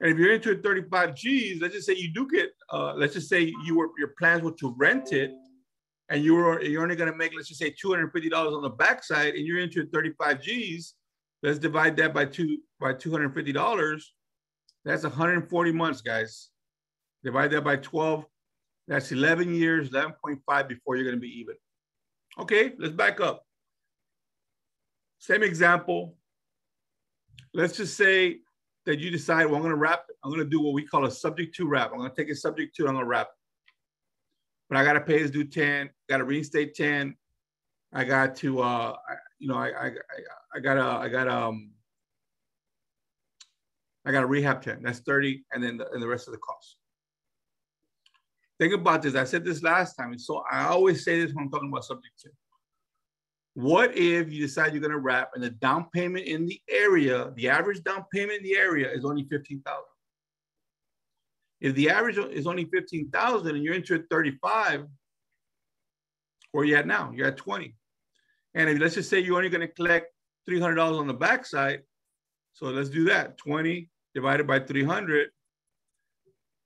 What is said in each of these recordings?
And if you're into 35 G's, let's just say you do get, uh, let's just say you were your plans were to rent it and you were you're only to make let's just say $250 on the backside and you're into 35 g's let's divide that by two by $250 that's 140 months guys. Divide that by 12 that's 11 years 11.5 before you're to be even. Okay let's back up. Same example. Let's just say that you decide well i'm going to wrap i'm going to do what we call a subject to wrap i'm going to take a subject to i'm going to wrap but I got to pay his due 10, got to reinstate 10. I got to, uh, you know, I, I, I got to, I got um, I got to rehab 10. That's 30. And then the, and the rest of the cost. Think about this. I said this last time. And so I always say this when I'm talking about subject to. What if you decide you're going to wrap and the down payment in the area, the average down payment in the area is only 15,000? If the average is only 15,000 and you're into at 35, where you at now? You're at 20. And if let's just say you're only going to collect $300 on the backside. So let's do that. 20 divided by 300.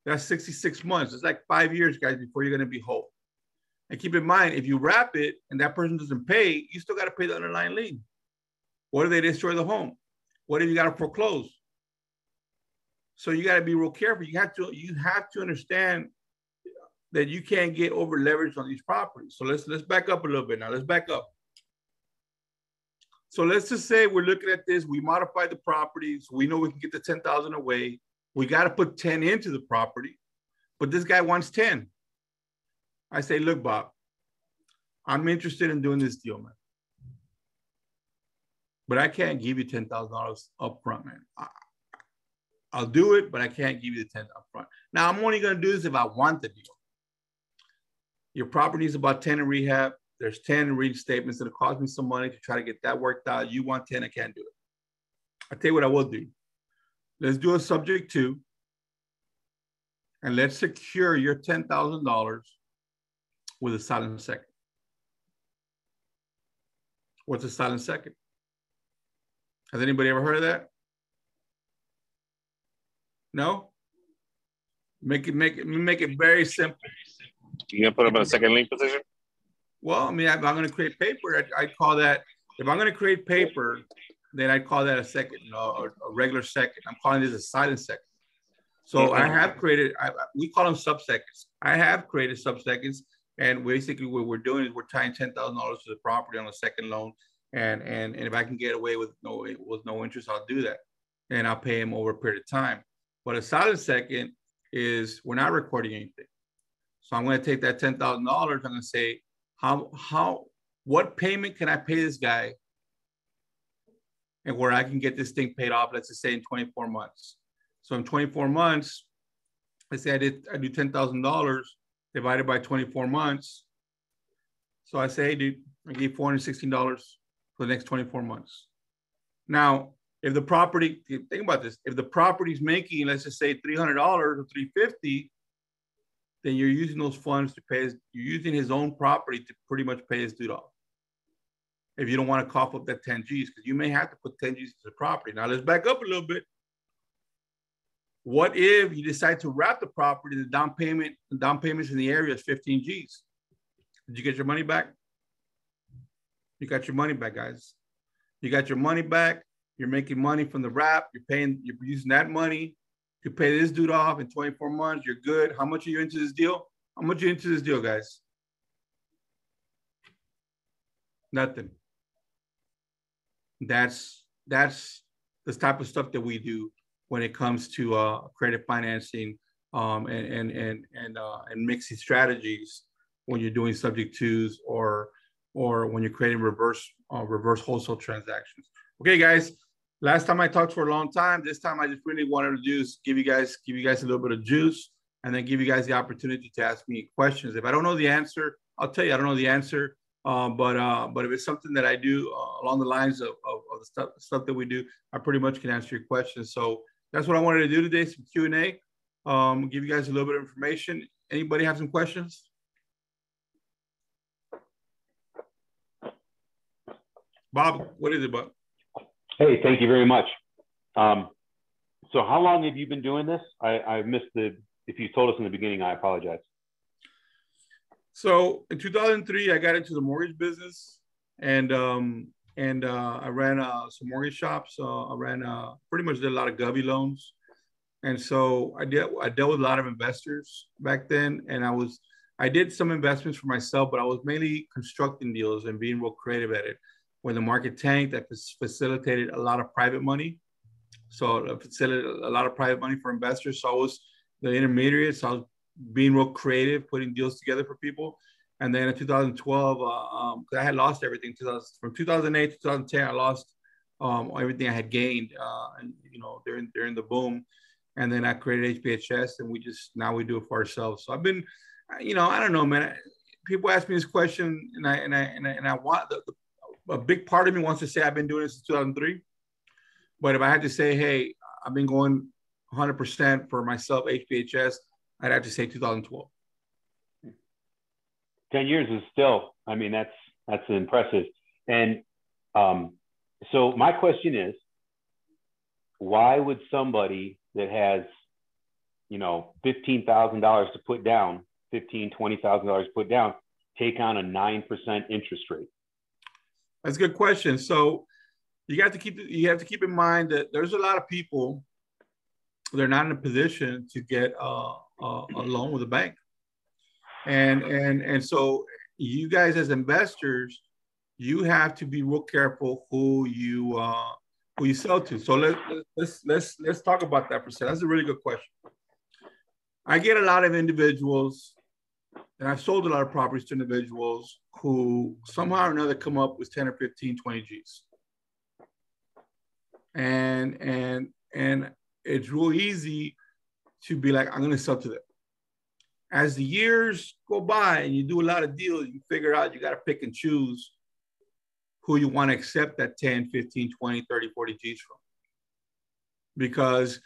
That's 66 months. It's like five years, guys, before you're going to be whole. And keep in mind, if you wrap it and that person doesn't pay, you still got to pay the underlying lien. What if they destroy the home? What if you got to foreclose? So you got to be real careful. You have to you have to understand that you can't get over leveraged on these properties. So let's let's back up a little bit now. Let's back up. So let's just say we're looking at this. We modify the properties. We know we can get the ten thousand away. We got to put ten into the property, but this guy wants ten. I say, look, Bob, I'm interested in doing this deal, man. But I can't give you ten thousand dollars up front, man. I, I'll do it, but I can't give you the 10 up front. Now, I'm only going to do this if I want the deal. Your property is about 10 in rehab. There's 10 in reinstatements. It'll cost me some money to try to get that worked out. You want 10, I can't do it. I'll tell you what I will do. Let's do a subject to, and let's secure your $10,000 with a silent second. What's a silent second? Has anybody ever heard of that? No. Make it make it make it very simple. You gonna put in a second lien position? Well, I mean, if I'm going to create paper, I'd, I'd, call that. If I'm going to create paper, then I'd call that a second, know, a, regular second. I'm calling this a silent second. So I have created. I, we call them sub seconds. I have created sub seconds, and basically what we're doing is we're tying ten thousand dollars to the property on a second loan, and and and if I can get away with no with no interest, I'll do that, and I'll pay him over a period of time. But a silent second is we're not recording anything. So I'm going to take that ten thousand dollars. And I'm going to say, how how what payment can I pay this guy, and where I can get this thing paid off? Let's just say in 24 months. So in 24 months, let's say I did I do ten thousand dollars divided by 24 months. So I say, hey, dude, I give $416 for the next 24 months. Now, if the property, think about this, if the property's making, let's just say $300 or 350 then you're using those funds to pay his, you're using his own property to pretty much pay his dude off. If you don't want to cough up that 10 Gs, because you may have to put 10 Gs to the property. Now let's back up a little bit. What if you decide to wrap the property, the down payment, the down payments in the area is 15 Gs? Did you get your money back? You got your money back, guys. You got your money back. You're making money from the wrap. You're paying, you're using that money You pay this dude off in 24 months. You're good. How much are you into this deal? How much are you into this deal, guys? Nothing. That's that's the type of stuff that we do when it comes to uh, credit financing um, and and and and uh, and mixing strategies when you're doing subject twos or or when you're creating reverse uh, reverse wholesale transactions. Okay, guys. Last time I talked for a long time. This time I just really wanted to is give you guys give you guys a little bit of juice and then give you guys the opportunity to ask me questions. If I don't know the answer, I'll tell you I don't know the answer. Um, but uh, but if it's something that I do uh, along the lines of, of, of, the stuff stuff that we do, I pretty much can answer your questions. So that's what I wanted to do today, some Q and A. Um, give you guys a little bit of information. Anybody have some questions? Bob, what is it, Bob? Hey, thank you very much. Um, so how long have you been doing this? I, I missed the, if you told us in the beginning, I apologize. So in 2003, I got into the mortgage business and um, and uh, I ran uh, some mortgage shops. Uh, I ran uh, pretty much did a lot of Govy loans. And so I did, I dealt with a lot of investors back then. And I was, I did some investments for myself, but I was mainly constructing deals and being real creative at it when the market tanked, I facilitated a lot of private money. So facilitated a lot of private money for investors. So I was the intermediate. So I was being real creative, putting deals together for people. And then in 2012, uh, um, I had lost everything. 2000, from 2008 to 2010, I lost um, everything I had gained, uh, and you know during during the boom. And then I created HBHS, and we just now we do it for ourselves. So I've been, you know, I don't know, man. People ask me this question, and I and I and I, and I want the, the a big part of me wants to say I've been doing this since 2003. But if I had to say, hey, I've been going 100% for myself, HBHS, I'd have to say 2012. 10 years is still, I mean, that's, that's impressive. And um, so my question is, why would somebody that has, you know, $15,000 to put down, $15, $20,000 to put down, take on a 9% interest rate? That's a good question. So you got to keep you have to keep in mind that there's a lot of people they're not in a position to get a, a, a loan with a bank, and and and so you guys as investors, you have to be real careful who you uh, who you sell to. So let, let's let's let's talk about that for a second. That's a really good question. I get a lot of individuals and I've sold a lot of properties to individuals who somehow or another come up with 10 or 15, 20 G's. And and and it's real easy to be like, I'm gonna sell to them. As the years go by and you do a lot of deals, you figure out you gotta pick and choose who you want to accept that 10, 15, 20, 30, 40 G's from. Because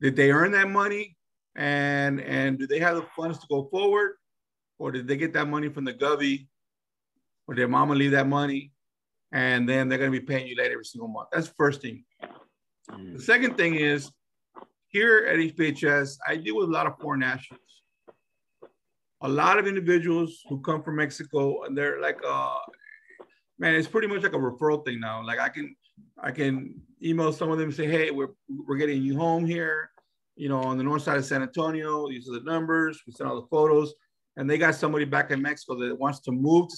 did they earn that money? And and do they have the funds to go forward? or did they get that money from the govy, or did mama leave that money, and then they're going to be paying you late every single month? That's the first thing. Mm. The second thing is here at HBHS, I deal with a lot of foreign nationals. A lot of individuals who come from Mexico, and they're like, uh, man, it's pretty much like a referral thing now. Like I can, I can email some of them and say, hey, we're we're getting you home here, you know, on the north side of San Antonio. These are the numbers. We sent all the photos and they got somebody back in Mexico that wants to move to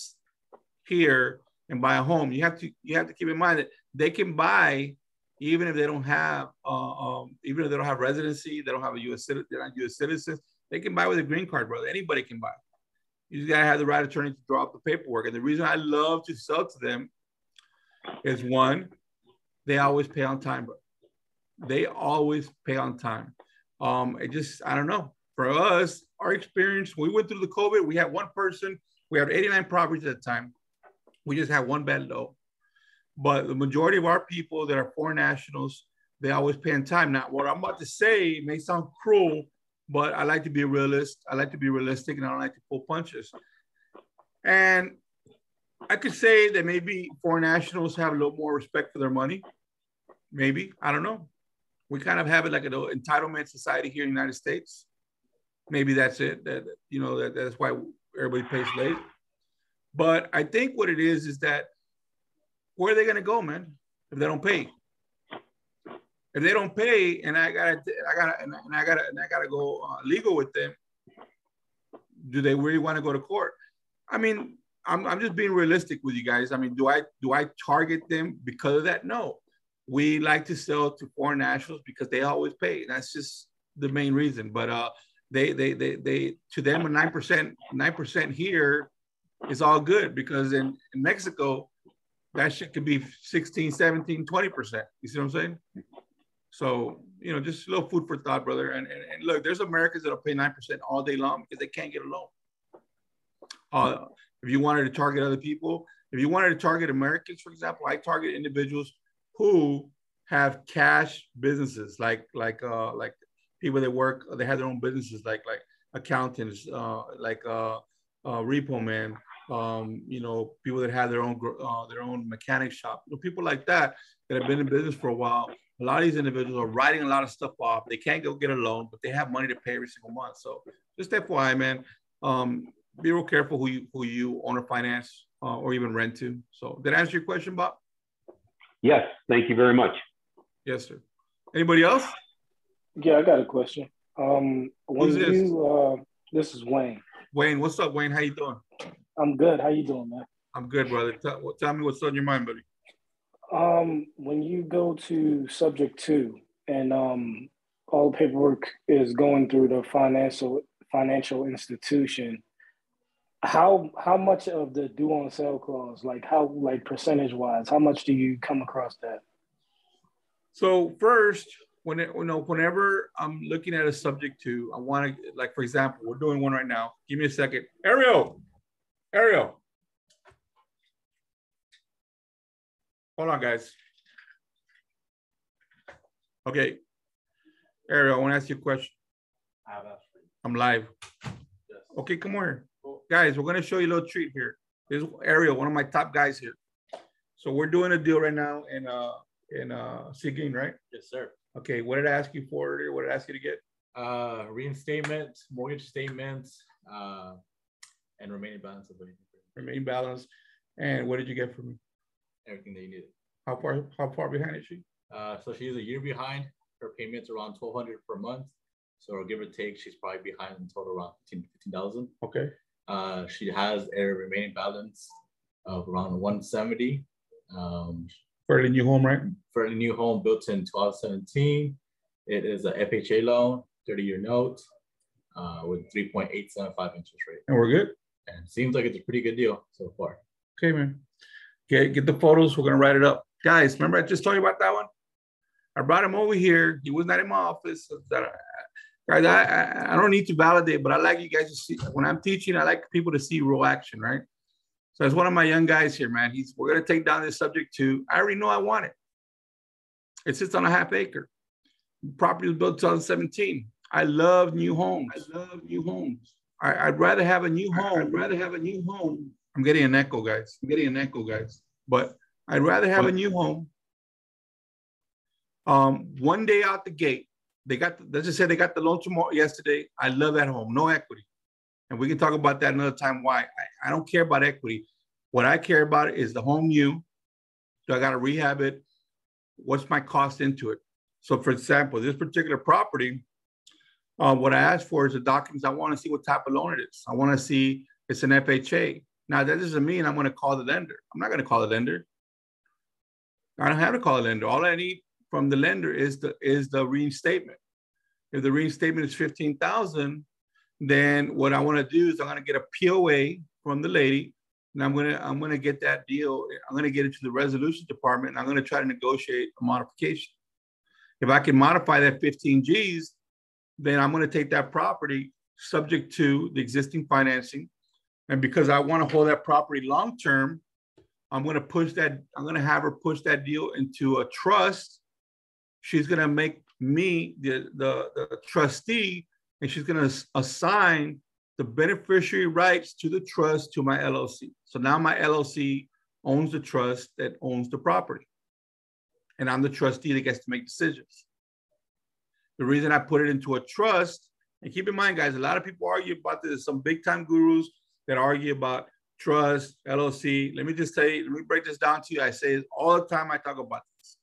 here and buy a home, you have to you have to keep in mind that they can buy even if they don't have uh, um, even if they don't have residency, they don't have a U.S. citizen, they're not U.S. citizens. They can buy with a green card, brother. Anybody can buy. You just gotta have the right attorney to draw up the paperwork. And the reason I love to sell to them is one, they always pay on time. They always pay on time. Um, it just I don't know for us, our experience, we went through the COVID, we had one person, we had 89 properties at the time. We just had one bad low. But the majority of our people that are foreign nationals, they always pay in time. Now, what I'm about to say may sound cruel, but I like to be a realist. I like to be realistic and I don't like to pull punches. And I could say that maybe foreign nationals have a little more respect for their money. Maybe. I don't know. We kind of have it like an entitlement society here in the United States maybe that's it. That you know that that's why everybody pays late. But I think what it is is that where are they going to go, man? If they don't pay, If they don't pay, and I gotta, I gotta, and I gotta, and I gotta go uh, legal with them, do they really want to go to court? I mean, I'm, I'm just being realistic with you guys. I mean, do I do I target them because of that? No. We like to sell to foreign nationals because they always pay. That's just the main reason. But uh, they they they they to them a nine percent nine percent here is all good because in, in Mexico that shit could be 16, 17, 20 percent. You see what I'm saying? So you know, just a little food for thought, brother. And, and, and look, there's Americans that'll pay nine percent all day long because they can't get a loan. Uh, if you wanted to target other people, if you wanted to target Americans, for example, I target individuals who have cash businesses, like like uh, like people that work, they have their own businesses, like like accountants, uh, like uh, uh, repo man, um, you know, people that have their own uh, their own mechanic shop, you know, people like that that have been in business for a while. A lot of these individuals are writing a lot of stuff off. They can't go get a loan, but they have money to pay every single month. So just FYI, man, um, be real careful who you who you own or finance uh, or even rent to. So did I answer your question, Bob? Yes, thank you very much. Yes, sir. Anybody else? Yeah, I got a question. Um, when Who's this? You, uh, this is Wayne. Wayne, what's up, Wayne? How you doing? I'm good. How you doing, man? I'm good, brother. Tell, tell me what's on your mind, buddy. Um, when you go to subject to and um, all the paperwork is going through the financial financial institution, how how much of the due on sale clause, like how like percentage wise, how much do you come across that? So first, when it, you know, whenever I'm looking at a subject to, I want to, like, for example, we're doing one right now. Give me a second. Ariel, Ariel. Hold on, guys. Okay. Ariel, I want to ask you a question. I'm live. Yes. Okay, come here. Cool. Guys, we're going to show you a little treat here. This is Ariel, one of my top guys here. So we're doing a deal right now in uh in uh Seguin, right? Yes, sir. Okay, what did I ask you for or what did I ask you to get? Uh, reinstatement, mortgage statements, uh, and remaining balance of the remaining balance. And what did you get for me? Everything that you needed. How far how far behind is she? Uh, so she's a year behind. Her payments around twelve hundred per month. So give or take, she's probably behind in total around 15,000. Okay. Uh, she has a remaining balance of around 170. Um, for the new home, right? For the new home built in 2017. It is a FHA loan, 30 year note uh, with 3.875 interest rate. And we're good? And seems like it's a pretty good deal so far. Okay, man. Okay, get the photos. We're going to write it up. Guys, remember I just told you about that one? I brought him over here. He was not in my office. Guys, I, I don't need to validate, but I like you guys to see when I'm teaching. I like people to see real action, right? So as one of my young guys here, man, he's we're gonna take down this subject to. I already know I want it. It sits on a half acre. property was built 2017. I love new homes. I love new homes. I, would rather have a new home. I'd rather have a new home. I'm getting an echo, guys. I'm getting an echo, guys. But I'd rather have a new home. Um, one day out the gate, they got. The, let's just say they got the loan tomorrow yesterday. I love that home, no equity and we can talk about that another time. Why I, I don't care about equity. What I care about is the home new. Do I got to rehab it? What's my cost into it? So, for example, this particular property, uh, what I asked for is the documents. I want to see what type of loan it is. I want to see it's an FHA. Now, that doesn't mean I'm going to call the lender. I'm not going to call the lender. I don't have to call the lender. All I need from the lender is the is the reinstatement. If the reinstatement is fifteen thousand, then what I want to do is I'm going to get a POA from the lady, and I'm going to I'm going to get that deal. I'm going to get it to the resolution department, and I'm going to try to negotiate a modification. If I can modify that 15 G's, then I'm going to take that property subject to the existing financing, and because I want to hold that property long term, I'm going to push that. I'm going to have her push that deal into a trust. She's going to make me the, the, the trustee and she's going to assign the beneficiary rights to the trust to my LLC. So now my LLC owns the trust that owns the property. And I'm the trustee that gets to make decisions. The reason I put it into a trust, and keep in mind, guys, a lot of people argue about this. Some big time gurus that argue about trust, LLC. Let me just say, let me break this down to you. I say all the time I talk about this.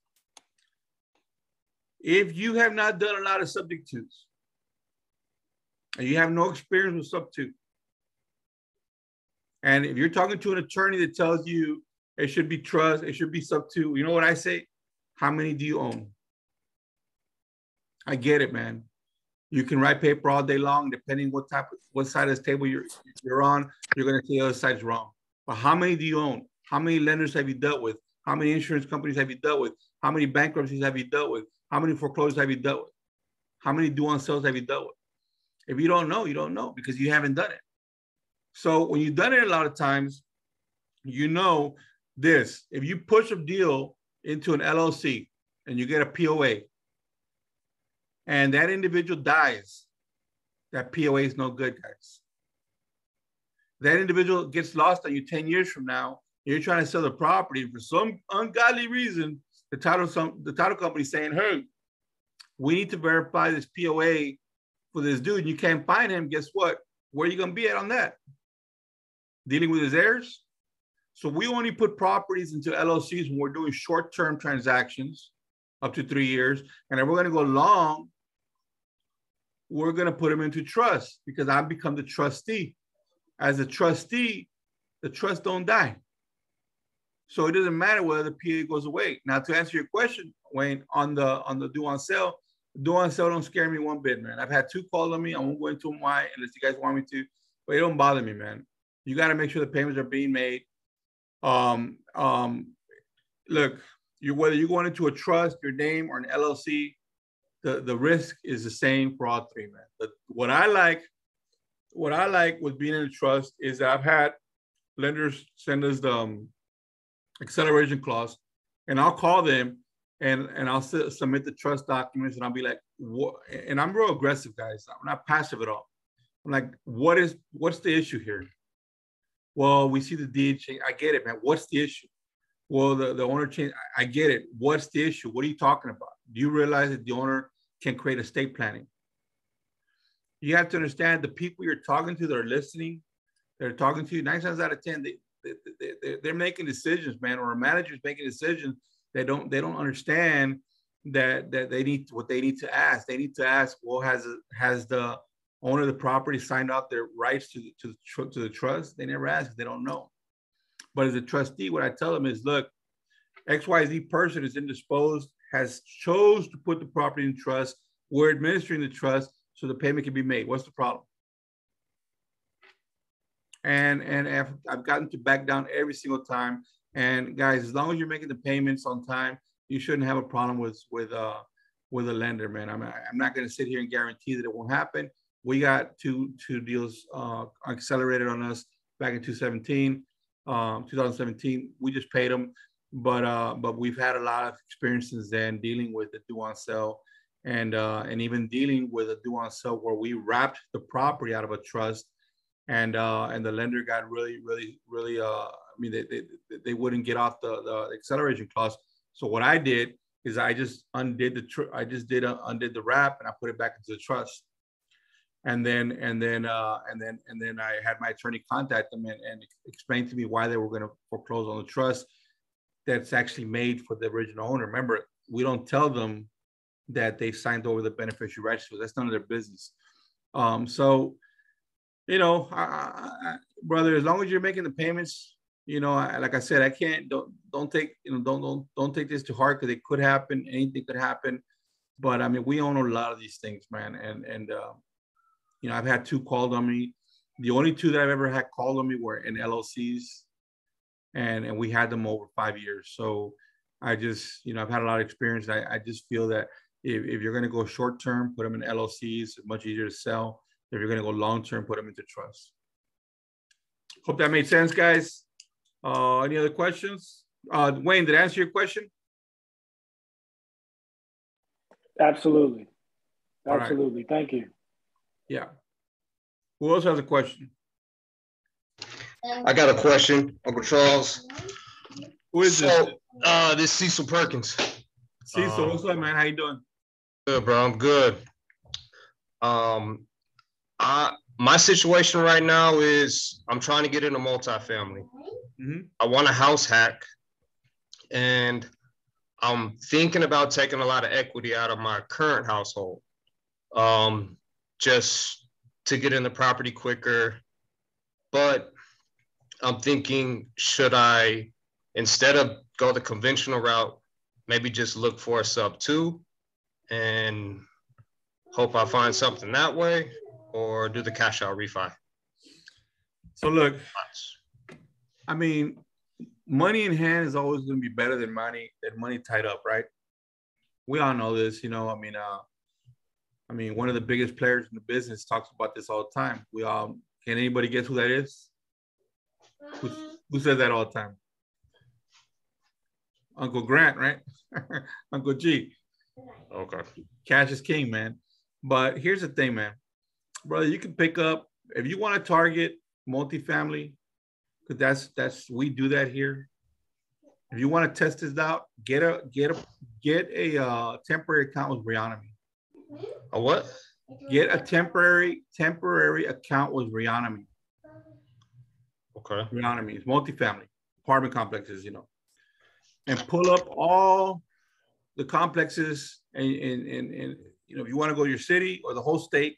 if you have not done a lot of subject twos and you have no experience with sub to, and if you're talking to an attorney that tells you it should be trust, it should be sub to, you know what I say? How many do you own? I get it, man. You can write paper all day long, depending what type of what side of the table you're you're on. You're gonna say oh, the other side's wrong. But how many do you own? How many lenders have you dealt with? How many insurance companies have you dealt with? How many bankruptcies have you dealt with? How many foreclosures have you dealt with? How many due on sales have you dealt with? If you don't know, you don't know because you haven't done it. So when you've done it a lot of times, you know this. If you push a deal into an LLC and you get a POA, and that individual dies, that POA is no good, guys. That individual gets lost on you 10 years from now. You're trying to sell the property for some ungodly reason. The title, some the title company saying, "Hey, we need to verify this POA for this dude. And you can't find him. Guess what? Where are you gonna be at on that? Dealing with his heirs. So we only put properties into LLCs when we're doing short-term transactions, up to three years. And if we're gonna go long, we're going to put them into trust because I become the trustee. As a trustee, the trust don't die. So it doesn't matter whether the PA goes away. Now, to answer your question, Wayne, on the on the due on sale, due on sale don't scare me one bit, man. I've had two calls on me. I won't go into why unless you guys want me to, but it don't bother me, man. You got to make sure the payments are being made. Um, um, look, you whether you're going into a trust, your name, or an LLC, the, the risk is the same for all three, man. But what I like, what I like with being in a trust is that I've had lenders send us the um, acceleration clause, and I'll call them and and I'll submit the trust documents, and I'll be like, what? And I'm real aggressive, guys. I'm not passive at all. I'm like, what is what's the issue here? Well, we see the deed change. I get it, man. What's the issue? Well, the, the owner changed. I get it. What's the issue? What are you talking about? Do you realize that the owner can create estate planning. You have to understand the people you're talking to that are listening, they're talking to you nine times out of 10, they, they, they, they're making decisions, man, or a manager's making decisions. They don't, they don't understand that, that they need what they need to ask. They need to ask, well, has, has the owner of the property signed off their rights to, to, to the trust? They never ask, they don't know. But as a trustee, what I tell them is, look, XYZ person is indisposed has chose to put the property in trust. We're administering the trust so the payment can be made. What's the problem? And and I've gotten to back down every single time. And guys, as long as you're making the payments on time, you shouldn't have a problem with with uh with a lender, man. I'm I'm not going to sit here and guarantee that it won't happen. We got two two deals uh, accelerated on us back in 2017, um, 2017. We just paid them but uh, but we've had a lot of experiences then dealing with the due on sale and uh, and even dealing with a due on sale where we wrapped the property out of a trust and uh, and the lender got really really really uh, I mean they, they, they wouldn't get off the, the acceleration clause. So what I did is I just undid the tr- I just did a, undid the wrap and I put it back into the trust. And then and then uh, and then and then I had my attorney contact them and, and explain to me why they were going to foreclose on the trust that's actually made for the original owner. Remember, we don't tell them that they signed over the beneficiary register. That's none of their business. Um, so, you know, I, I, brother, as long as you're making the payments, you know, I, like I said, I can't don't don't take you know don't don't don't take this to heart because it could happen. Anything could happen. But I mean, we own a lot of these things, man. And and uh, you know, I've had two called on me. The only two that I've ever had called on me were in LLCs and and we had them over five years. So I just, you know, I've had a lot of experience. I, I just feel that if, if you're going to go short term, put them in LLCs, much easier to sell. If you're going to go long term, put them into trust. Hope that made sense, guys. Uh, any other questions? Uh, Wayne, did I answer your question? Absolutely. Absolutely. Right. Thank you. Yeah. Who else has a question? I got a question, Uncle Charles. Who is so, this? Uh, this Cecil Perkins. Cecil, um, what's up, man? How you doing? Good, bro. I'm good. Um, I my situation right now is I'm trying to get into multifamily. Mm-hmm. I want a house hack, and I'm thinking about taking a lot of equity out of my current household, um, just to get in the property quicker. But I'm thinking, should I, instead of go the conventional route, maybe just look for a sub to and hope I find something that way, or do the cash out refi? So look, I mean, money in hand is always going to be better than money than money tied up, right? We all know this, you know. I mean, uh, I mean, one of the biggest players in the business talks about this all the time. We all can anybody guess who that is? Who, who says that all the time? Uncle Grant, right? Uncle G. Okay. Cash is king, man. But here's the thing, man. Brother, you can pick up if you want to target multifamily, because that's that's we do that here. If you want to test this out, get a get a get a uh, temporary account with Reonomy. A what? Get a temporary temporary account with Reonomy. Okay. Is multifamily apartment complexes, you know, and pull up all the complexes and and, and, and you know if you want to go to your city or the whole state,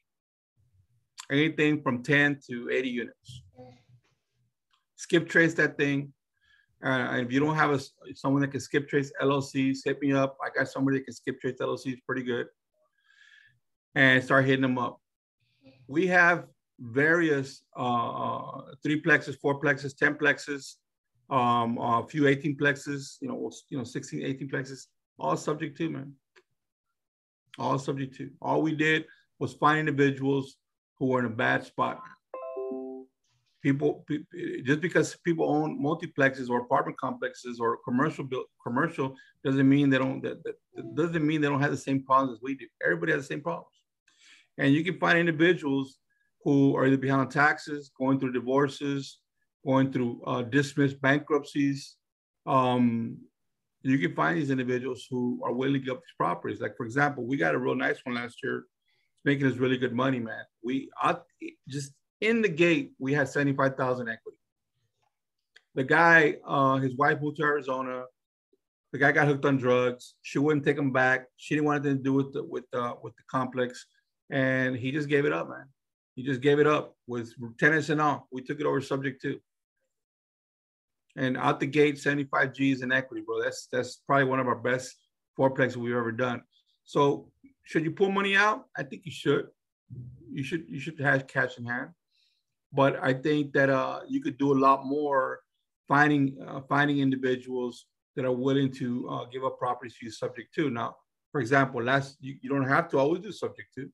anything from 10 to 80 units skip trace that thing. Uh, if you don't have a, someone that can skip trace LLCs, hit me up. I got somebody that can skip trace LLCs pretty good. And start hitting them up. We have various uh, three plexes, four plexes, 10 plexes, um, a few 18 plexes, you know, you know, 16, 18 plexes, all subject to, man. All subject to. All we did was find individuals who were in a bad spot people, just because people own multiplexes or apartment complexes or commercial built commercial doesn't mean they don't that, that doesn't mean they don't have the same problems as we do. Everybody has the same problems, and you can find individuals who are either behind on taxes, going through divorces, going through uh, dismissed bankruptcies. Um, you can find these individuals who are willing to give up these properties. Like for example, we got a real nice one last year, making us really good money, man. We I, just in the gate, we had 75,000 equity. The guy, uh, his wife moved to Arizona. The guy got hooked on drugs. She wouldn't take him back. She didn't want anything to do with the with the with the complex, and he just gave it up, man. He just gave it up with tenants and all. We took it over subject to. And out the gate, 75 G's in equity, bro. That's that's probably one of our best fourplexes we've ever done. So should you pull money out? I think you should. You should you should have cash in hand but I think that uh, you could do a lot more finding uh, finding individuals that are willing to uh, give up properties to you subject to. Now, for example, last you, you don't have to always do subject to.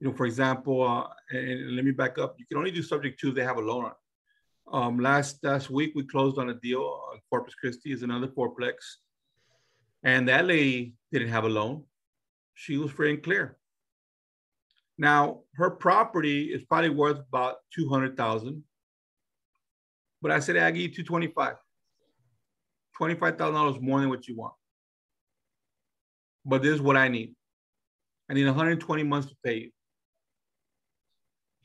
You know, for example, uh, and, let me back up. You can only do subject to if they have a loan on. Um, last last week we closed on a deal. Uh, Corpus Christi is another fourplex, and that lady didn't have a loan. She was free and clear. Now, her property is probably worth about 200,000. But I said, I give you 225. $25,000 more than what you want. But this is what I need. I need 120 months to pay you.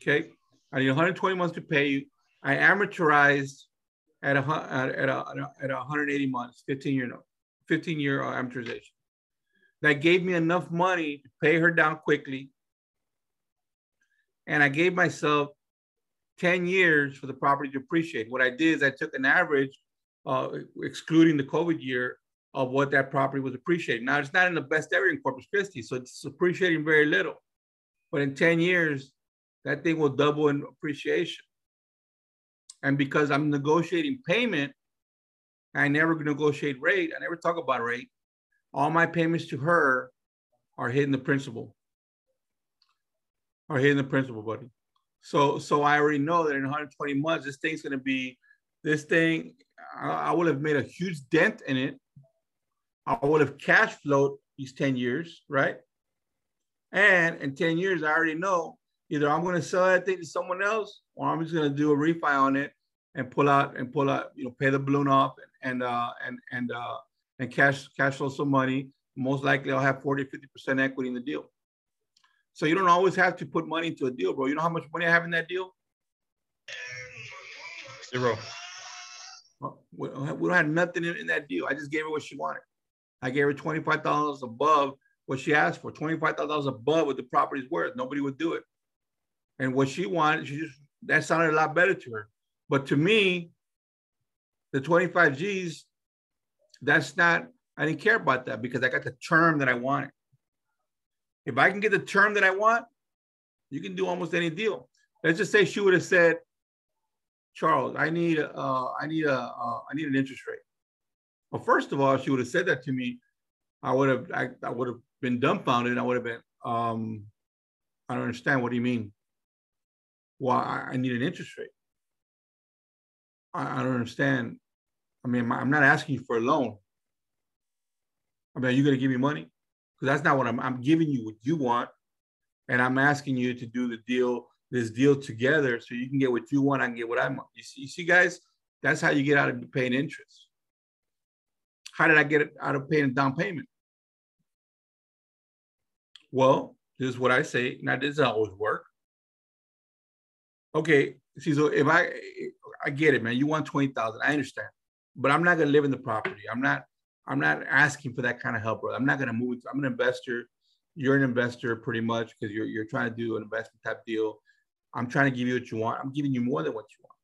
Okay. I need 120 months to pay you. I amortized at a, at a, at a 180 months, 15 year note, 15 year amortization. That gave me enough money to pay her down quickly and I gave myself 10 years for the property to appreciate. What I did is I took an average, uh, excluding the COVID year, of what that property was appreciating. Now, it's not in the best area in Corpus Christi, so it's appreciating very little. But in 10 years, that thing will double in appreciation. And because I'm negotiating payment, I never negotiate rate. I never talk about rate. All my payments to her are hitting the principal are hitting the principal, buddy. So so I already know that in 120 months, this thing's gonna be this thing. I, I would have made a huge dent in it. I would have cash flowed these 10 years, right? And in 10 years, I already know either I'm gonna sell that thing to someone else or I'm just gonna do a refi on it and pull out and pull out, you know, pay the balloon off and and uh and and uh and cash cash flow some money. Most likely I'll have 40, 50% equity in the deal. So you don't always have to put money into a deal, bro. You know how much money I have in that deal? Zero. We don't have nothing in, that deal. I just gave her what she wanted. I gave her $25 above what she asked for, $25,000 above what the property's worth. Nobody would do it. And what she wanted, she just, that sounded a lot better to her. But to me, the 25 G's, that's not, I didn't care about that because I got the term that I wanted. If I can get the term that I want, you can do almost any deal. Let's just say she would have said, Charles, I need, uh, I need a, uh, I need an interest rate. Well, first of all, she would have said that to me. I would have, I, I would have been dumbfounded. I would have been, um, I don't understand. What do you mean? Well, I, need an interest rate. I, I don't understand. I mean, I'm not asking you for a loan. I mean, are you going to give me money? Because that's not what I'm. I'm giving you what you want, and I'm asking you to do the deal, this deal together, so you can get what you want. I can get what I want. You see, you see, guys, that's how you get out of paying interest. How did I get out of paying a down payment? Well, this is what I say. Now, this doesn't always work. Okay, see, so if I, I get it, man. You want twenty thousand. I understand, but I'm not gonna live in the property. I'm not. I'm not asking for that kind of help, bro. I'm not gonna move. I'm an investor. You're an investor, pretty much, because you're you're trying to do an investment type deal. I'm trying to give you what you want. I'm giving you more than what you want.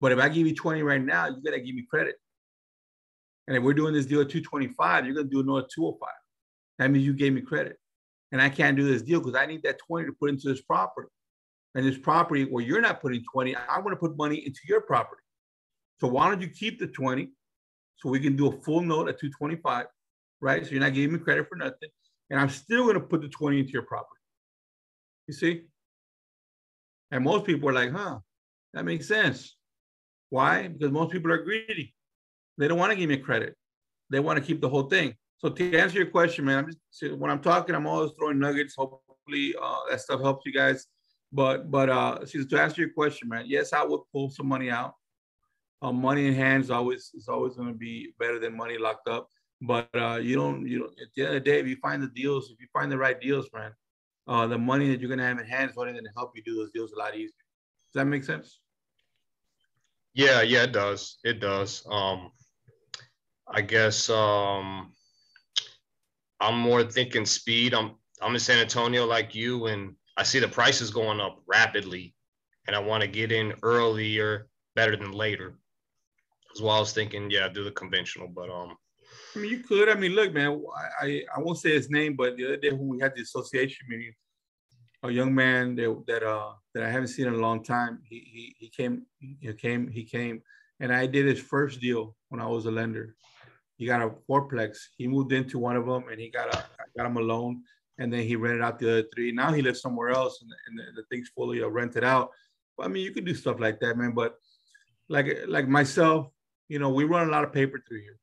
But if I give you 20 right now, you gotta give me credit. And if we're doing this deal at 225, you're gonna do another 205. That means you gave me credit. And I can't do this deal because I need that 20 to put into this property. And this property where you're not putting 20, I want to put money into your property. So why don't you keep the 20 so we can do a full note at 225, right? So you're not giving me credit for nothing. And I'm still going to put the 20 into your property. You see? And most people are like, huh, that makes sense. Why? Because most people are greedy. They don't want to give me credit. They want to keep the whole thing. So to answer your question, man, I'm just when I'm talking, I'm always throwing nuggets. Hopefully, uh, that stuff helps you guys. But but uh, see to answer your question, man, yes, I would pull some money out. Uh, money in hand is always is always going to be better than money locked up. But uh, you don't you don't at the end of the day, if you find the deals, if you find the right deals, man, uh, the money that you're going to have in hand is going to help you do those deals a lot easier. Does that make sense? Yeah, yeah, it does. It does. Um, I guess um, I'm more thinking speed. I'm I'm in San Antonio like you, and I see the prices going up rapidly, and I want to get in earlier, better than later. As well as thinking, yeah, do the conventional, but um. I mean, you could. I mean, look, man. I I won't say his name, but the other day when we had the association meeting, a young man that that uh that I haven't seen in a long time, he he he came he came he came, and I did his first deal when I was a lender. He got a fourplex. He moved into one of them, and he got a got him a loan and then he rented out the other three. Now he lives somewhere else, and, and the, the, thing's fully uh, rented out. But, I mean, you could do stuff like that, man. But like like myself, you know, we run a lot of paper through here,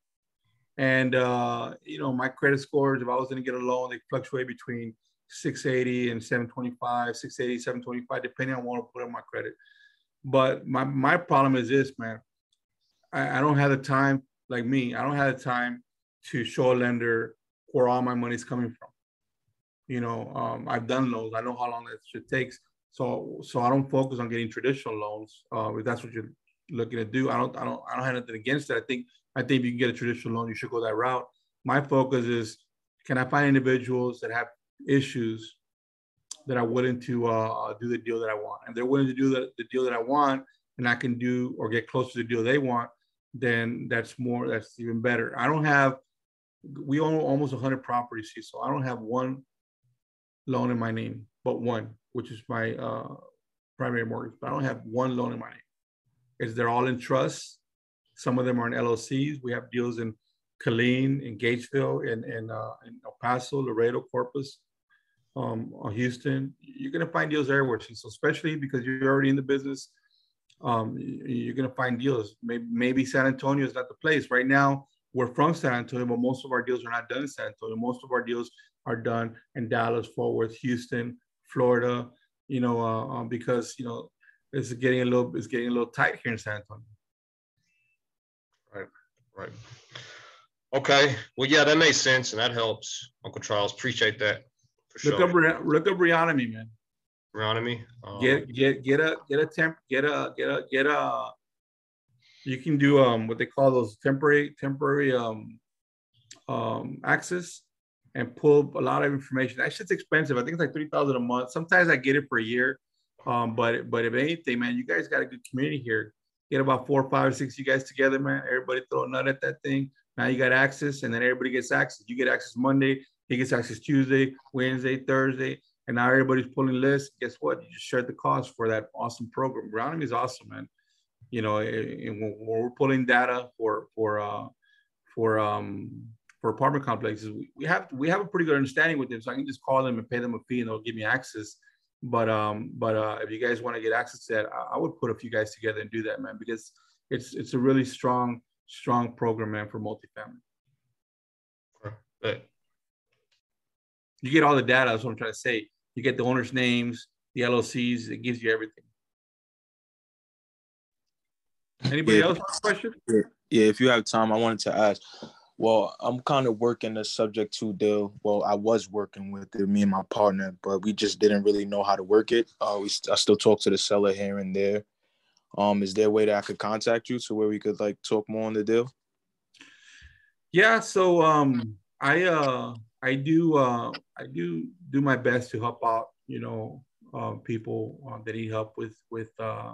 and uh, you know, my credit scores. If I was going to get a loan, they fluctuate between 680 and 725, 680, 725, depending on what I put on my credit. But my my problem is this, man. I, I don't have the time, like me. I don't have the time to show a lender where all my money's coming from you know, um, I've done loans. I know how long that shit takes. So, so I don't focus on getting traditional loans. Uh, if that's what you're looking to do, I don't, I don't, I don't have anything against it. I think, I think if you can get a traditional loan, you should go that route. My focus is, can I find individuals that have issues that are willing to uh, do the deal that I want? And they're willing to do the, the deal that I want, and I can do or get close to the deal they want, then that's more, that's even better. I don't have, we own almost 100 properties here, so I don't have one loan in my name, but one, which is my uh, primary mortgage. But I don't have one loan in my name. Is they're all in trust. Some of them are in LLCs. We have deals in Killeen, in Gageville, in, in, uh, in El Paso, Laredo, Corpus, um, uh, Houston. You're going to find deals everywhere. So especially because you're already in the business, um, you're going to find deals. Maybe, maybe San Antonio is not the place. Right now, we're from San Antonio, but most of our deals are not done in San Antonio. Most of our deals are done in Dallas, Fort Worth, Houston, Florida. You know, uh, um, because you know it's getting a little it's getting a little tight here in San Antonio. Right, right. Okay. Well, yeah, that makes sense and that helps, Uncle Charles. Appreciate that. For look sure. up look up Reonomy, man. Reonomy. Um, get get get a get a temp get a get a get a. You can do um what they call those temporary temporary um um, access and pull a lot of information. That shit's expensive. I think it's like three thousand a month. Sometimes I get it for a year, um, but but if anything, man, you guys got a good community here. Get about four, five, six you guys together, man. Everybody throw a nut at that thing. Now you got access, and then everybody gets access. You get access Monday, he gets access Tuesday, Wednesday, Thursday, and now everybody's pulling lists. Guess what? You just shared the cost for that awesome program. Grounding is awesome, man. You know, when we're pulling data for for uh, for um, for apartment complexes, we have we have a pretty good understanding with them. So I can just call them and pay them a fee, and they'll give me access. But um, but uh, if you guys want to get access to that, I, I would put a few guys together and do that, man, because it's it's a really strong strong program, man, for multifamily. Right. You get all the data. That's what I'm trying to say. You get the owners' names, the LLCs. It gives you everything. Anybody Yeah. else have a question? Yeah, if you have time, I wanted to ask. Well, I'm kind of working the subject to deal. Well, I was working with it, me and my partner, but we just didn't really know how to work it. Uh, we I still talk to the seller here and there. Um, is there a way that I could contact you to where we could like talk more on the deal? Yeah. So um, I uh, I do uh, I do do my best to help out. You know, uh, people uh, that need help with with uh,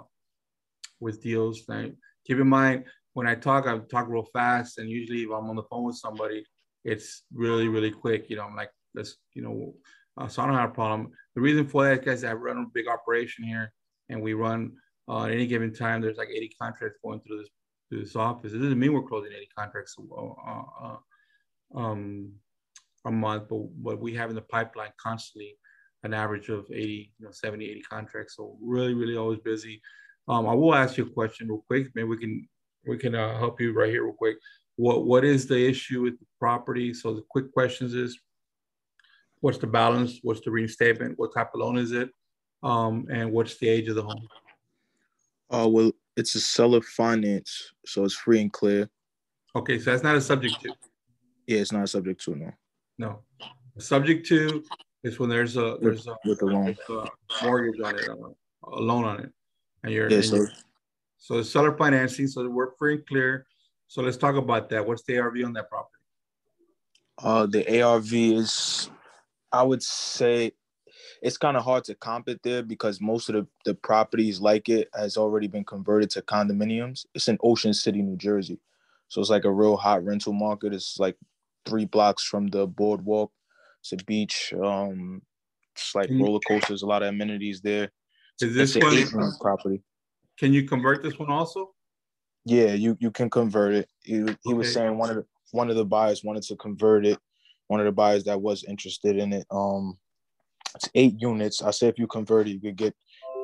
with deals. Now, keep in mind when I talk, I talk real fast, and usually if I'm on the phone with somebody, it's really really quick. You know, I'm like, let's you know, uh, so I don't have a problem. The reason for that because I run a big operation here, and we run uh, at any given time. There's like 80 contracts going through this through this office. It doesn't mean we're closing 80 contracts uh, uh, um, a month, but what we have in the pipeline constantly an average of 80, you know, 70, 80 contracts. So really, really always busy. Um, I will ask you a question real quick. Maybe we can we can uh, help you right here real quick. What what is the issue with the property? So the quick questions is, what's the balance? What's the reinstatement? What type of loan is it? Um, and what's the age of the home? Uh, well, it's a seller finance, so it's free and clear. Okay, so that's not a subject to. Yeah, it's not a subject to no No, subject to is when there's a there's a, with the loan. a mortgage on it, a, a loan on it, and you're, Yeah, and so you're so seller financing. So we're free and clear. So let's talk about that. What's the ARV on that property? uh, the ARV is, I would say, it's kind of hard to comp it there because most of the, the properties like it has already been converted to condominiums. It's in Ocean City, New Jersey. So it's like a real hot rental market. It's like three blocks from the boardwalk. It's a beach. Um, it's like roller coasters, a lot of amenities there. Is this one? property. Can you convert this one also? Yeah, you you can convert it. He, he was saying one of the one of the buyers wanted to convert it. One of the buyers that was interested in it. Um, it's eight units. I say if you convert it, you could get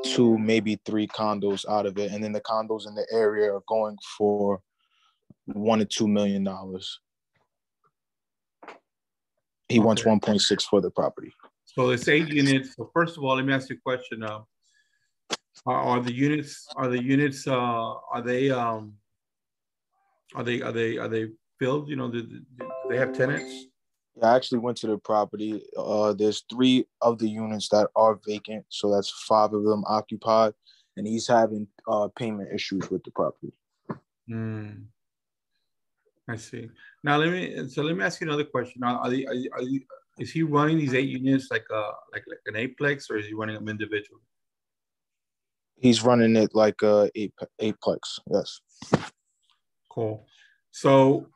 two, maybe three condos out of it, and then the condos in the area are going for one to two million dollars. He wants one point six for the property. So it's eight units. So first of all, let me ask you a question. Uh, are, are the units are the units uh, are they um, are they are they are they filled? You know, do, do they have tenants? I actually went to the property. Uh, there's three of the units that are vacant, so that's five of them occupied, and he's having uh, payment issues with the property. Hmm. I see. Now let me so let me ask you another question. Now, are they, are, are you, is he running these eight units like a like like an eightplex or is he running them individually? He's running it like a eight eightplex. Yes. Cool. So,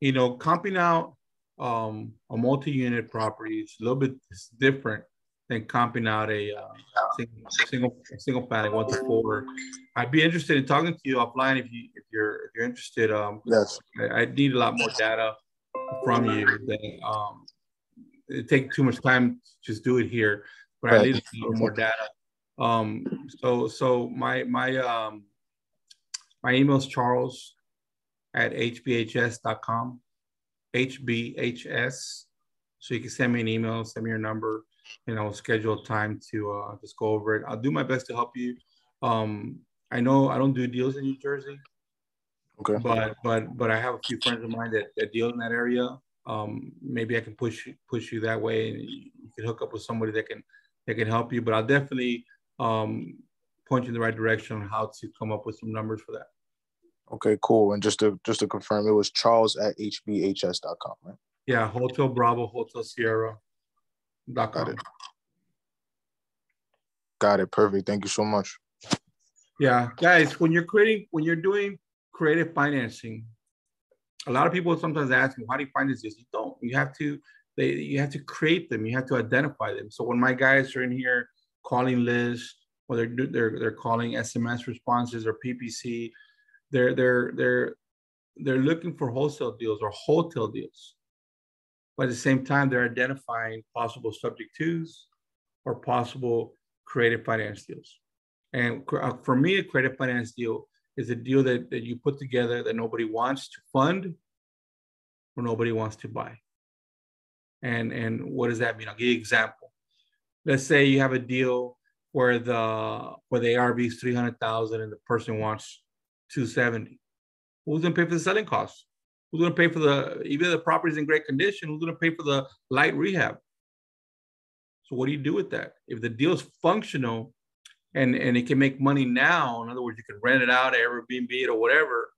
you know, comping out um, a multi-unit property is a little bit different than comping out a uh, single, single single family one to four. I'd be interested in talking to you offline if you if you're if you're interested. Um, Yes. I, I need a lot more data from you. Than, um, it take too much time to just do it here, but I need a little more data. Um, so so my my um my email is charles at hbhs.com, hbhs. So you can send me an email, send me your number, and I'll schedule time to uh, just go over it. I'll do my best to help you. Um, I know I don't do deals in New Jersey, Okay. but but but I have a few friends of mine that, that deal in that area. Um, maybe I can push you- push you that way, and you, you can hook up with somebody that can that can help you. But I'll definitely um, point you in the right direction on how to come up with some numbers for that. Okay, cool. And just to just to confirm, it was Charles at hbhs.com, right? Yeah, Hotel Bravo, Hotel Sierra. Got it. Got it. Perfect. Thank you so much. Yeah, guys, when you're creating, when you're doing creative financing, a lot of people sometimes ask me, "How do you finance this?" You don't. You have to. They. You have to create them. You have to identify them. So when my guys are in here calling list or they're they're they're calling SMS responses or PPC, they're they're they're they're looking for wholesale deals or hotel deals. But at the same time, they're identifying possible subject twos or possible creative finance deals. And uh, for me, a creative finance deal is a deal that, that you put together that nobody wants to fund or nobody wants to buy. And, and what does that mean? I'll give you an example. Let's say you have a deal where the where the ARV is 300,000 and the person wants 270. Who's gonna pay for the selling costs? Who's gonna pay for the even if the property's in great condition, who's gonna pay for the light rehab? So what do you do with that? If the deal is functional and, and it can make money now, in other words, you can rent it out, Airbnb it or whatever,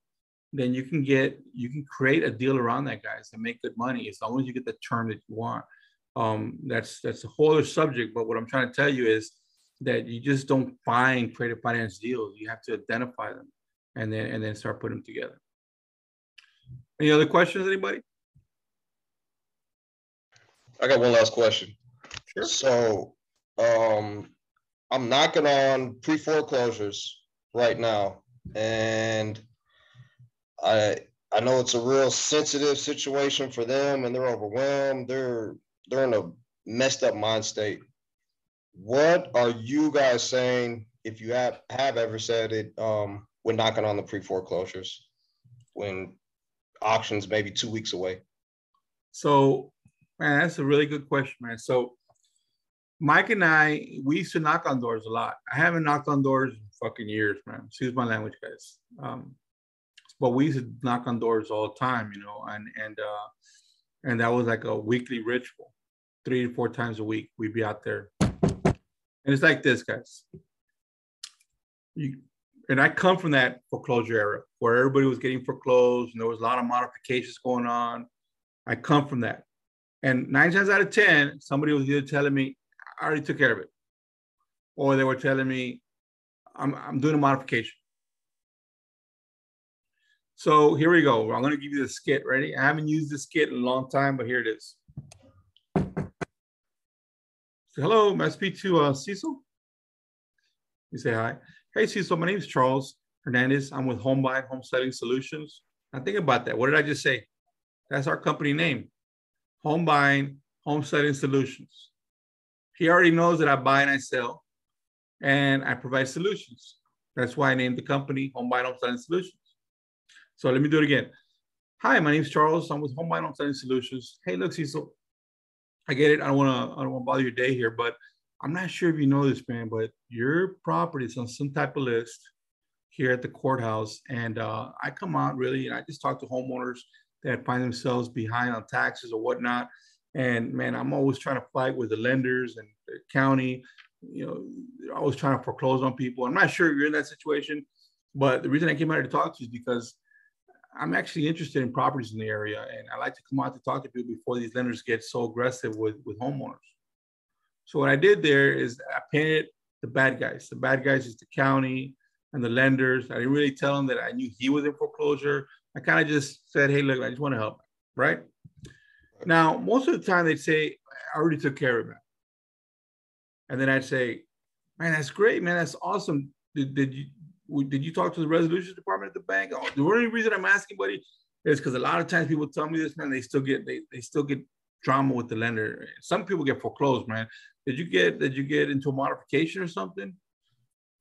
then you can get, you can create a deal around that, guys, and make good money as long as you get the term that you want. Um, that's that's a whole other subject, but what I'm trying to tell you is that you just don't find creative finance deals. You have to identify them and then and then start putting them together. Any other questions, anybody? I got one last question. Sure. So, um, I'm knocking on pre foreclosures right now, and I I know it's a real sensitive situation for them, and they're overwhelmed. They're they're in a messed up mind state. What are you guys saying if you have have ever said it um, when knocking on the pre foreclosures when auctions maybe two weeks away? So, man, that's a really good question, man. So, Mike and I, we used to knock on doors a lot. I haven't knocked on doors in fucking years, man. Excuse my language, guys. Um, but we used to knock on doors all the time, you know, and and uh, and that was like a weekly ritual, three to four times a week. We'd be out there, and it's like this, guys. You, and I come from that foreclosure era where everybody was getting foreclosed and there was a lot of modifications going on. I come from that. And nine times out of 10, somebody was either telling me, I already took care of it. Or they were telling me, I'm, I'm doing a modification. So here we go. I'm going to give you the skit. Ready? I haven't used this skit in a long time, but here it is. Hello, may I speak to uh, Cecil? You say hi. Hey, Cecil, my name is Charles Hernandez. I'm with Home Buying, Home Selling Solutions. Now think about that. What did I just say? That's our company name. Home Buying Home Selling Solutions. He already knows that I buy and I sell and I provide solutions. That's why I named the company Home Buying Home Selling Solutions. So let me do it again. Hi, my name is Charles. I'm with Home Buying Home Selling Solutions. Hey, look, Cecil, I get it. I don't want to. I don't want to bother your day here, but I'm not sure if you know this, man. But your property is on some type of list here at the courthouse, and uh, I come out really, and I just talk to homeowners that find themselves behind on taxes or whatnot. And man, I'm always trying to fight with the lenders and the county. You know, they're always trying to foreclose on people. I'm not sure you're in that situation, but the reason I came out here to talk to you is because I'm actually interested in properties in the area, and I like to come out to talk to people before these lenders get so aggressive with with homeowners. So what I did there is I painted the bad guys. The bad guys is the county and the lenders. I didn't really tell them that I knew he was in foreclosure. I kind of just said, "Hey, look, I just want to help." Right now, most of the time they'd say, "I already took care of it," and then I'd say, "Man, that's great, man. That's awesome. Did, did you did you talk to the resolution department at the bank? Oh, the only reason I'm asking, buddy, is because a lot of times people tell me this, man. They still get they, they still get drama with the lender. Some people get foreclosed, man. Did you get did you get into a modification or something?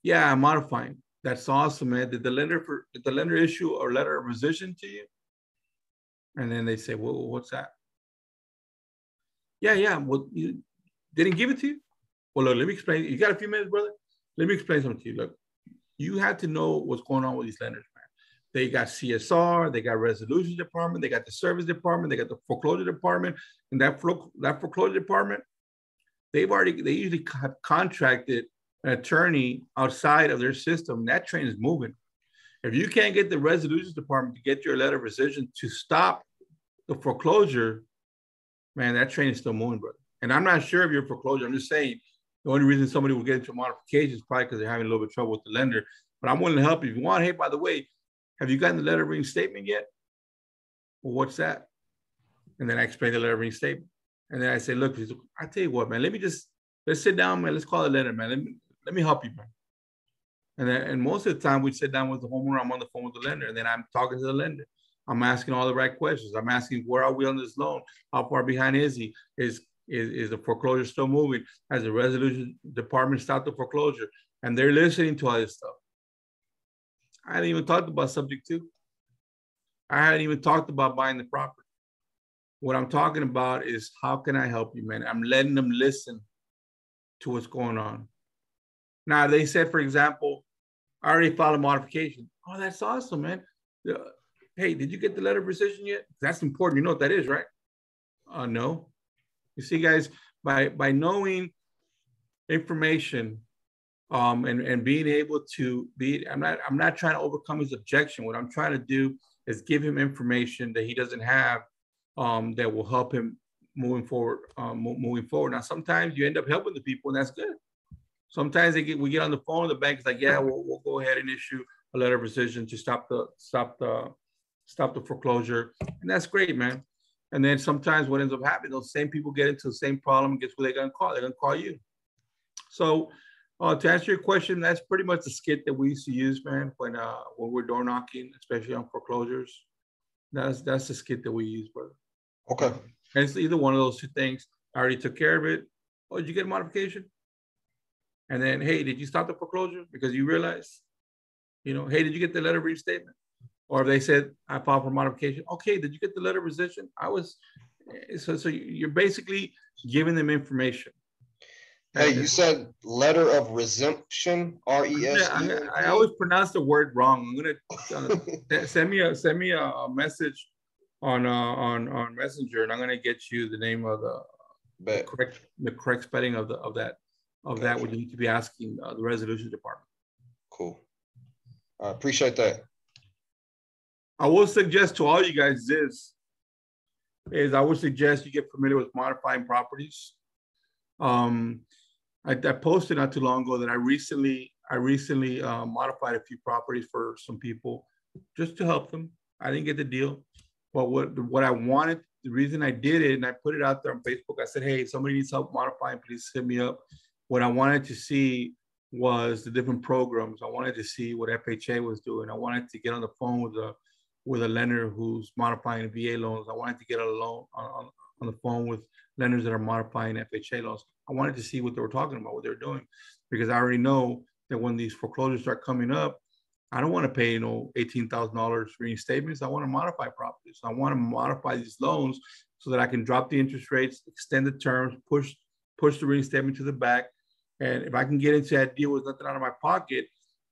Yeah, I'm modifying. That's awesome, man. Did the lender for did the lender issue a letter of rescission to you? And then they say, well, what's that? Yeah, yeah. Well, you didn't give it to you. Well, look, let me explain. You got a few minutes, brother? Let me explain something to you. Look, you have to know what's going on with these lenders, man. They got CSR, they got resolution department, they got the service department, they got the foreclosure department, and that that foreclosure department, they've already they usually have contracted an attorney outside of their system. That train is moving, If you can't get the resolutions department to get your letter of rescission to stop the foreclosure, man, that train is still moving, brother. And I'm not sure if you're foreclosure. I'm just saying the only reason somebody will get into a modification is probably because they're having a little bit of trouble with the lender. But I'm willing to help you if you want. Hey, by the way, have you gotten the letter of reinstatement yet? Well, what's that? And then I explain the letter of reinstatement. And then I say, look, I tell you what, man, let me just let's sit down, man. Let's call the letter, man. Let me let me help you, man. And then, and most of the time we sit down with the homeowner, I'm on the phone with the lender, and then I'm talking to the lender. I'm asking all the right questions. I'm asking where are we on this loan? How far behind is he? Is is, is the foreclosure still moving? Has the resolution department stopped the foreclosure? And they're listening to all this stuff. I hadn't even talked about subject to. I hadn't even talked about buying the property. What I'm talking about is how can I help you, man? I'm letting them listen to what's going on. Now, they said, for example, I already filed a modification. Oh, that's awesome, man. Hey, did you get the letter of rescission yet? That's important. You know what that is, right? Uh, no. You see, guys, by by knowing information um, and and being able to be, I'm not I'm not trying to overcome his objection. What I'm trying to do is give him information that he doesn't have um, that will help him moving forward. Um, moving forward. Now, sometimes you end up helping the people, and that's good. Sometimes they get we get on the phone, the bank's like, yeah, we'll, we'll go ahead and issue a letter of rescission to stop the stop the stop the foreclosure, and that's great, man. And then sometimes what ends up happening, those same people get into the same problem, and guess what they're gonna call? They're gonna call you. So uh, to answer your question, that's pretty much the skit that we used to use, man, when uh, when we're door knocking, especially on foreclosures. That's that's the skit that we use, brother. Okay. And it's either one of those two things. I already took care of it. Oh, did you get a modification? And then, hey, did you stop the foreclosure because you realize, you know, hey, did you get the letter of reinstatement? Or if they said I filed for modification, okay, did you get the letter of rescission? I was so so you're basically giving them information. Hey, you said letter of resumption, R E S. I, always pronounce the word wrong. I'm gonna uh, send me a send me a, a message on uh, on on Messenger, and I'm gonna get you the name of the, the correct the correct spelling of the of that of that. Would you need to be asking uh, the resolution department? Cool. I appreciate that. I will suggest to all you guys this is I would suggest you get familiar with modifying properties. Um, I, I posted not too long ago that I recently I recently uh, modified a few properties for some people just to help them. I didn't get the deal, but what what I wanted, the reason I did it, and I put it out there on Facebook. I said, "Hey, somebody needs help modifying, please hit me up." What I wanted to see was the different programs. I wanted to see what FHA was doing. I wanted to get on the phone with the with a lender who's modifying VA loans. I wanted to get a loan on, on the phone with lenders that are modifying FHA loans. I wanted to see what they were talking about, what they're doing, because I already know that when these foreclosures start coming up, I don't want to pay, you know, eighteen thousand dollars for reinstatements. I want to modify properties. I want to modify these loans so that I can drop the interest rates, extend the terms, push push the reinstatement to the back, and if I can get into that deal with nothing out of my pocket,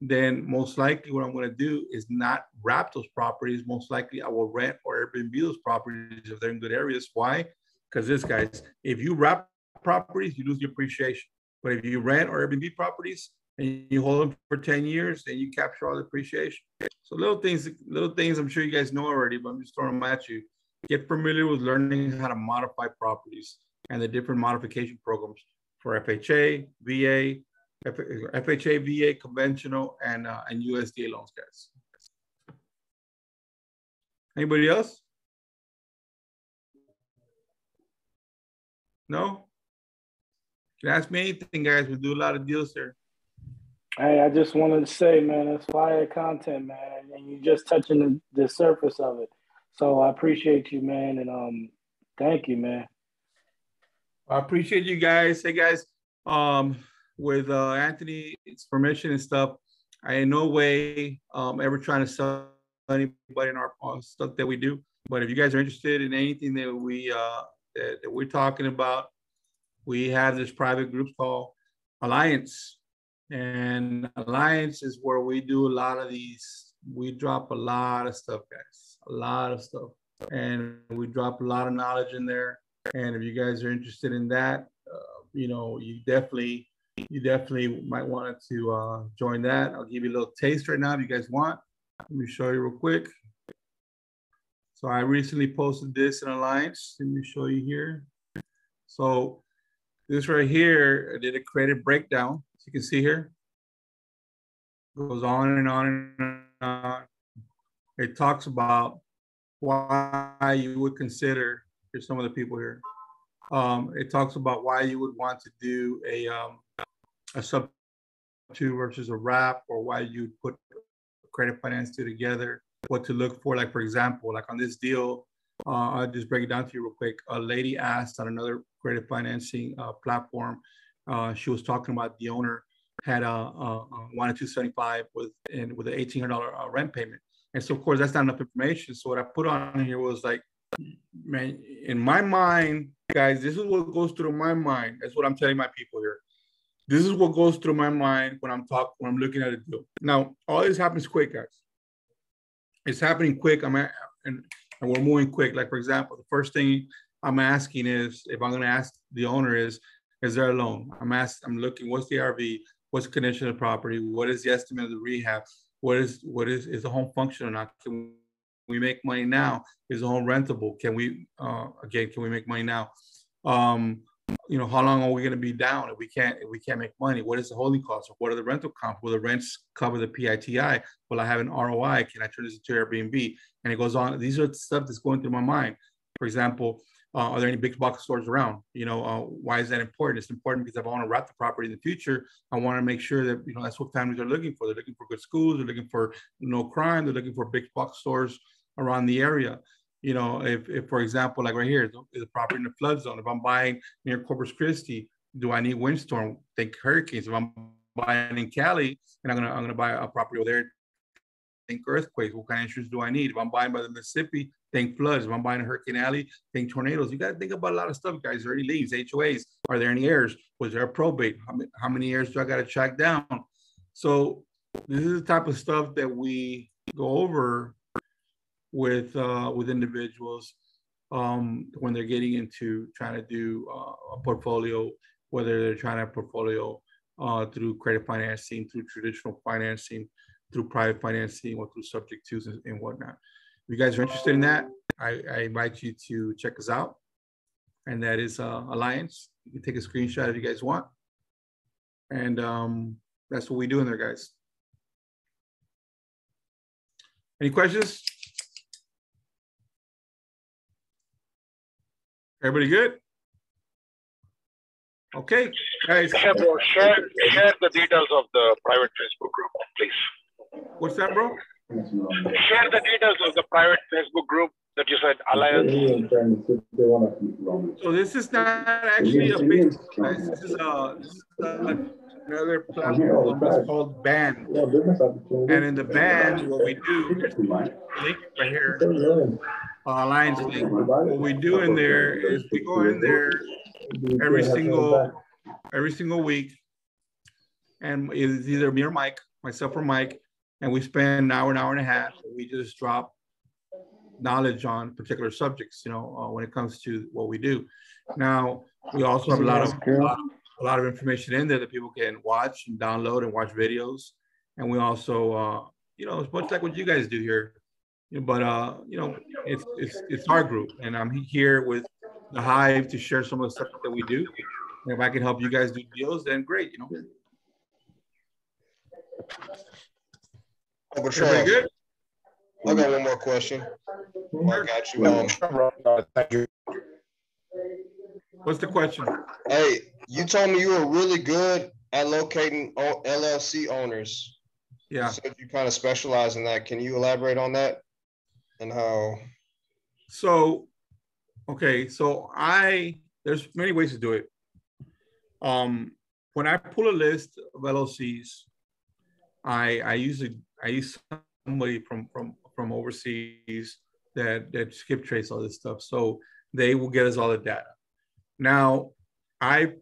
then most likely what I'm going to do is not wrap those properties. Most likely I will rent or Airbnb those properties if they're in good areas. Why? Because this guys, if you wrap properties, you lose the appreciation. But if you rent or Airbnb properties and you hold them for 10 years, then you capture all the appreciation. So little things, little things I'm sure you guys know already, but I'm just throwing them at you. Get familiar with learning how to modify properties and the different modification programs for FHA, VA, FHA, VA, conventional, and uh, and USDA loans, guys. Anybody else? No? You can ask me anything, guys. We do a lot of deals here. Hey, I just wanted to say, man, it's fire content, man, and you're just touching the, the surface of it. So I appreciate you, man, and um, thank you, man. I appreciate you guys. Hey, guys, um, with uh, Anthony's permission and stuff, I in no way um, ever trying to sell anybody in our uh, stuff that we do. But if you guys are interested in anything that we uh, that, that we're talking about, we have this private group called Alliance, and Alliance is where we do a lot of these. We drop a lot of stuff, guys, a lot of stuff, and we drop a lot of knowledge in there. And if you guys are interested in that, uh, you know, you definitely you definitely might want to uh, join that. I'll give you a little taste right now if you guys want. Let me show you real quick. So I recently posted this in Alliance. Let me show you here. So this right here, I did a creative breakdown. As you can see here, goes on and on and on. It talks about why you would consider, here's some of the people here. Um, it talks about why you would want to do a, um, a sub to versus a wrap or why you put credit finance two together, what to look for. Like, for example, like on this deal, uh, I'll just break it down to you real quick. A lady asked on another credit financing uh, platform, uh, she was talking about the owner had a, a, a one and two seventy five with and with an eighteen hundred dollar uh, rent payment. And so of course that's not enough information. So what I put on here was like, man, in my mind, guys, this is what goes through my mind. That's what I'm telling my people here. This is what goes through my mind when I'm talking when I'm looking at a deal. Now, all this happens quick, guys. It's happening quick. I'm at, and, and we're moving quick. Like for example, the first thing I'm asking is if I'm going to ask the owner is, is there a loan? I'm asking, I'm looking, what's the RV? What's the condition of the property? What is the estimate of the rehab? What is what is is the home functional or not? Can we make money now? Is the home rentable? Can we uh, again? Can we make money now? Um, you know, how long are we going to be down if we can't if we can't make money? What is the holding cost? What are the rental comp? Will the rents cover the PITI? Will I have an ROI? Can I turn this into Airbnb? And it goes on. These are the stuff that's going through my mind. For example, uh, are there any big box stores around? You know, uh, why is that important? It's important because if I want to wrap the property in the future, I want to make sure that you know that's what families are looking for. They're looking for good schools. They're looking for no crime. They're looking for big box stores around the area. You know, if, if for example, like right here, is a property in the flood zone. If I'm buying near Corpus Christi, do I need windstorm? Think hurricanes. If I'm buying in Cali and I'm gonna I'm gonna buy a property over there, think earthquakes. What kind of insurance do I need? If I'm buying by the Mississippi, think floods. If I'm buying a Hurricane Alley, think tornadoes. You got to think about a lot of stuff, guys. Any leads, HOAs? Are there any heirs? Was there a probate? How many, how many heirs do I got to track down? So this is the type of stuff that we go over with uh, with individuals um, when they're getting into trying to do uh, a portfolio, whether they're trying to portfolio uh, through credit financing, through traditional financing, through private financing, or through subject twos and, and whatnot. If you guys are interested in that, I, I invite you to check us out. And that is uh, Alliance. You can take a screenshot if you guys want. And um, that's what we do in there, guys. Any questions? Everybody good? Okay, guys. Share, share, share the details of the private Facebook group, please. What's that, bro? Share the details of the private Facebook group that you said Alliance. So this is not actually a big. guys. This is, a, this is a, another platform It's called Band. And in the Band, what we do, link right here, uh, Alliance link. What we do in there is we go in there every single every single week, and it's either me or Mike, myself or Mike, and we spend an hour, an hour and a half. we just drop knowledge on particular subjects, you know, uh, when it comes to what we do. Now, we also have a lot of, a lot, a lot of information in there that people can watch and download and watch videos. And we also, uh, you know, it's much like what you guys do here. But uh, you know, it's it's it's our group, and I'm here with the Hive to share some of the stuff that we do. And if I can help you guys do deals, then great. You know. Uncle Charles. Good? I got one more question. I got you. Um, Thank you. What's the question? Hey, you told me you were really good at locating LLC owners. Yeah. So you kind of specialize in that. Can you elaborate on that and how? So, okay, so I there's many ways to do it. Um, when I pull a list of LLCs, I I usually I use somebody from from from overseas that that skip trace all this stuff. So they will get us all the data. Now, I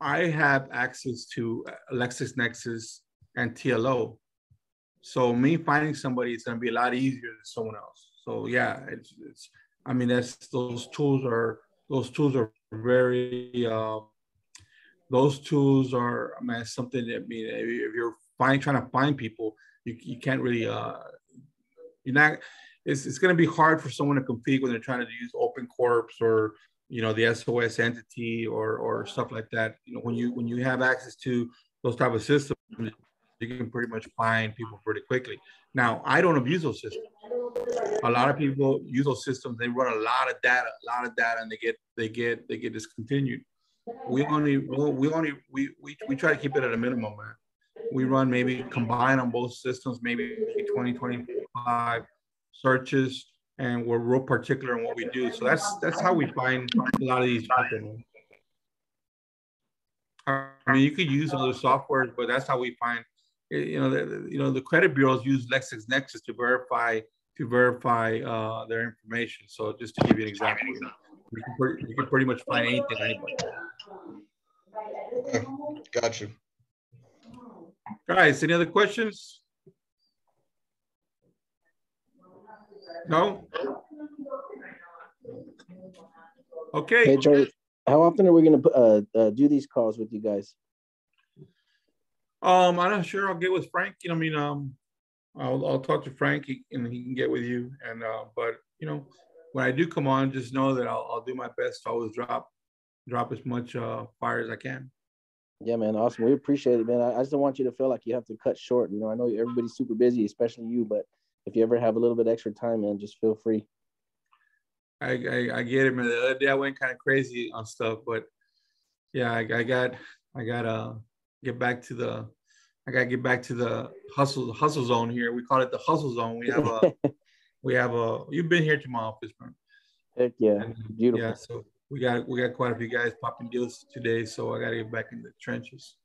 I have access to LexisNexis and TLO. So me finding somebody is going to be a lot easier than someone else. So yeah, it's it's. I mean, that's those tools are those tools are very. Uh, those tools are I mean, something that I mean if you're find trying to find people, you, you can't really uh, You're not. It's, it's going to be hard for someone to compete when they're trying to use Open Corps or you know the SOS entity or or stuff like that. You know when you when you have access to those type of systems, you can pretty much find people pretty quickly. Now I don't abuse those systems. A lot of people use those systems. They run a lot of data, a lot of data, and they get they get they get discontinued. We only we only we we, we try to keep it at a minimum, man. We run maybe combine on both systems, maybe 20, 25 searches and we're real particular in what we do. So that's that's how we find a lot of these people. I mean, you could use other softwares, but that's how we find. You know, the, you know, the credit bureaus use LexisNexis to verify to verify uh, their information. So just to give you an example, you can, pretty, you can pretty much find anything anybody. Okay. Got you. Guys, any other questions? No? Okay. Hey, Joey, how often are we going to uh, uh, do these calls with you guys? Um, I'm not sure. I'll get with Frank. You know, I mean, um, I'll, I'll talk to Frank and he can get with you. And, uh, but, you know, when I do come on, just know that I'll, I'll do my best to always drop, drop as much uh, fire as I can. Yeah, man. Awesome. We appreciate it, man. I, I just don't want you to feel like you have to cut short. You know, I know everybody's super busy, especially you, but if you ever have a little bit extra time, man, just feel free. I, I, I get it, man. The other day I went kind of crazy on stuff, but yeah, I, I got I gotta get back to the I gotta get back to the hustle hustle zone here. We call it the hustle zone. We have a we have a you've been here to my office, man. Heck yeah, And, beautiful. Yeah, so we got we got quite a few guys popping deals today, so I gotta get back in the trenches.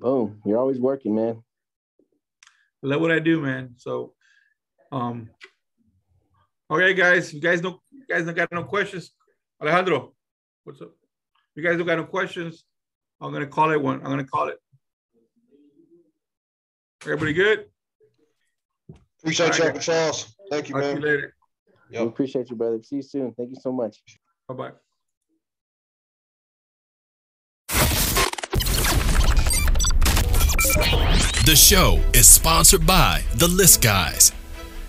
Boom, you're always working, man. I love what I do, man. So um okay guys, you guys don't you guys don't got no questions. Alejandro, what's up? You guys don't got no questions. I'm gonna call it one. I'm gonna call it. Everybody good? Appreciate All you. Uncle Charles. Thank you, Talk to you man. later. We appreciate you, brother. See you soon. Thank you so much. Bye bye. The show is sponsored by The List Guys.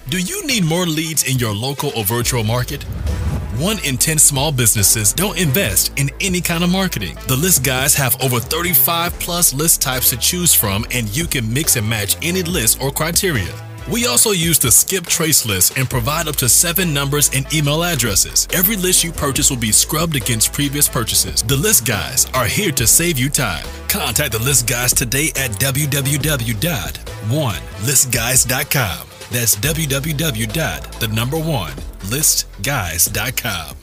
Do you need more leads in your local or virtual market? One in 10 small businesses don't invest in any kind of marketing. The List Guys have over 35 plus list types to choose from, and you can mix and match any list or criteria. We also use the skip trace list and provide up to seven numbers and email addresses. Every list you purchase will be scrubbed against previous purchases. The List Guys are here to save you time. Contact the List Guys today at www.onelistguys.com. That's www.thenumber1listguys.com.